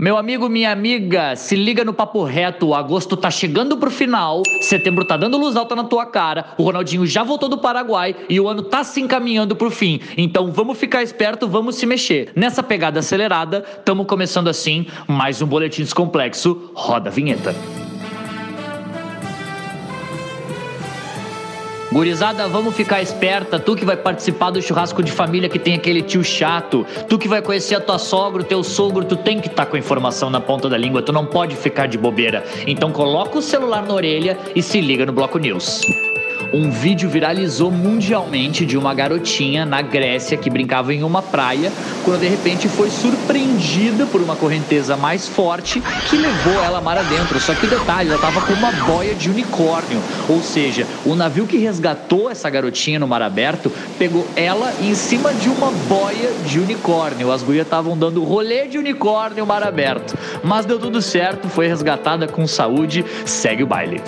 Meu amigo, minha amiga, se liga no papo reto. Agosto tá chegando pro final, setembro tá dando luz alta na tua cara, o Ronaldinho já voltou do Paraguai e o ano tá se encaminhando pro fim. Então vamos ficar esperto, vamos se mexer. Nessa pegada acelerada, tamo começando assim mais um boletim descomplexo. Roda a vinheta. Gurizada, vamos ficar esperta. Tu que vai participar do churrasco de família que tem aquele tio chato. Tu que vai conhecer a tua sogra, o teu sogro, tu tem que estar tá com a informação na ponta da língua. Tu não pode ficar de bobeira. Então coloca o celular na orelha e se liga no Bloco News um vídeo viralizou mundialmente de uma garotinha na Grécia que brincava em uma praia, quando de repente foi surpreendida por uma correnteza mais forte que levou ela mar adentro. Só que o detalhe, ela estava com uma boia de unicórnio, ou seja, o navio que resgatou essa garotinha no mar aberto pegou ela em cima de uma boia de unicórnio. As gurias estavam dando rolê de unicórnio no mar aberto. Mas deu tudo certo, foi resgatada com saúde, segue o baile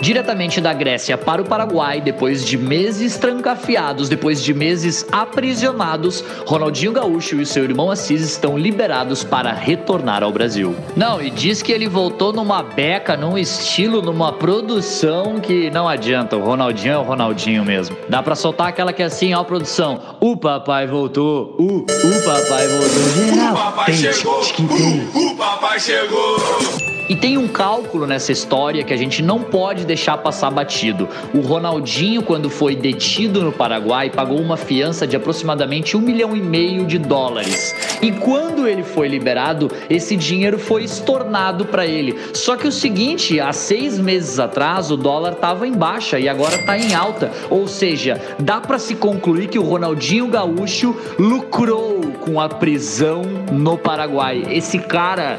diretamente da Grécia para o Paraguai, depois de meses trancafiados, depois de meses aprisionados, Ronaldinho Gaúcho e seu irmão Assis estão liberados para retornar ao Brasil. Não, e diz que ele voltou numa beca, num estilo, numa produção que não adianta. O Ronaldinho é o Ronaldinho mesmo. Dá para soltar aquela que é assim, ó, produção. O papai voltou. O, o papai voltou. Geral. O papai chegou. O, o papai chegou. E tem um cálculo nessa história que a gente não pode deixar passar batido. O Ronaldinho, quando foi detido no Paraguai, pagou uma fiança de aproximadamente um milhão e meio de dólares. E quando ele foi liberado, esse dinheiro foi estornado para ele. Só que o seguinte, há seis meses atrás o dólar estava em baixa e agora está em alta. Ou seja, dá para se concluir que o Ronaldinho Gaúcho lucrou com a prisão no Paraguai. Esse cara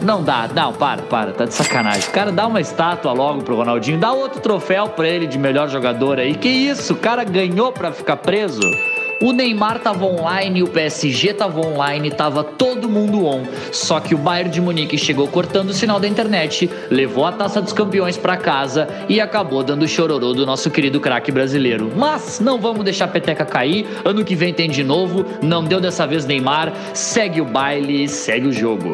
não dá, não, para, para, tá de sacanagem. O cara dá uma estátua logo pro Ronaldinho, dá outro troféu pra ele de melhor jogador aí. Que isso, o cara ganhou pra ficar preso? O Neymar tava online, o PSG tava online, tava todo mundo on. Só que o Bayern de Munique chegou cortando o sinal da internet, levou a taça dos campeões para casa e acabou dando chororô do nosso querido craque brasileiro. Mas não vamos deixar a peteca cair, ano que vem tem de novo, não deu dessa vez Neymar, segue o baile, segue o jogo.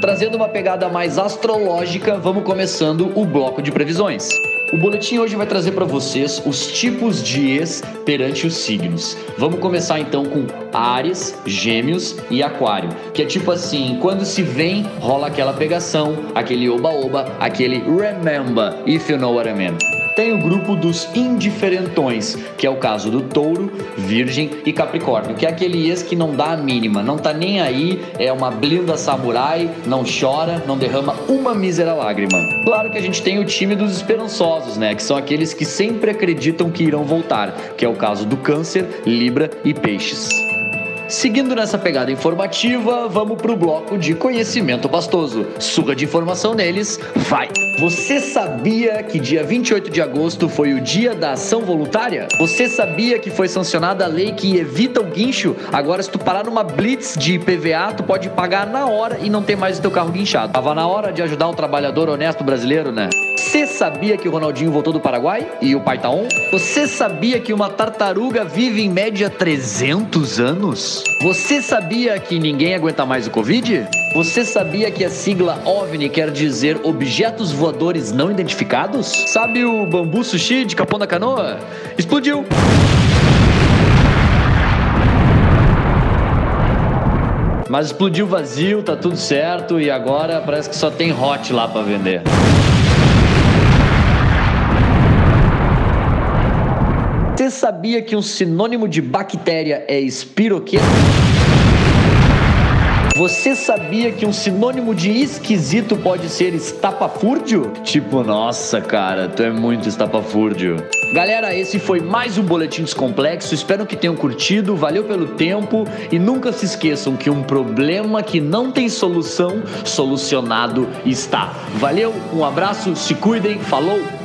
Trazendo uma pegada mais astrológica, vamos começando o bloco de previsões. O boletim hoje vai trazer para vocês os tipos de ex perante os signos. Vamos começar então com Ares, Gêmeos e Aquário, que é tipo assim, quando se vem, rola aquela pegação, aquele oba-oba, aquele remember, if you know what I mean. Tem o grupo dos indiferentões, que é o caso do touro, virgem e capricórnio, que é aquele ex que não dá a mínima, não tá nem aí, é uma blinda samurai, não chora, não derrama uma mísera lágrima. Claro que a gente tem o time dos esperançosos, né, que são aqueles que sempre acreditam que irão voltar, que é o caso do câncer, libra e peixes. Seguindo nessa pegada informativa, vamos pro bloco de conhecimento pastoso. Suga de informação neles, vai! Você sabia que dia 28 de agosto foi o dia da ação voluntária? Você sabia que foi sancionada a lei que evita o guincho? Agora, se tu parar numa blitz de IPVA, tu pode pagar na hora e não ter mais o teu carro guinchado. Tava na hora de ajudar o trabalhador honesto brasileiro, né? Você sabia que o Ronaldinho voltou do Paraguai e o pai tá on? Você sabia que uma tartaruga vive em média 300 anos? Você sabia que ninguém aguenta mais o Covid? Você sabia que a sigla OVNI quer dizer objetos voadores não identificados? Sabe o bambu sushi de Capão da Canoa? Explodiu! Mas explodiu vazio, tá tudo certo e agora parece que só tem hot lá para vender. Você sabia que um sinônimo de bactéria é espiroqueta? Você sabia que um sinônimo de esquisito pode ser estapafúrdio? Tipo, nossa, cara, tu é muito estapafúrdio. Galera, esse foi mais um Boletim Descomplexo. Espero que tenham curtido. Valeu pelo tempo. E nunca se esqueçam que um problema que não tem solução, solucionado está. Valeu, um abraço, se cuidem, falou!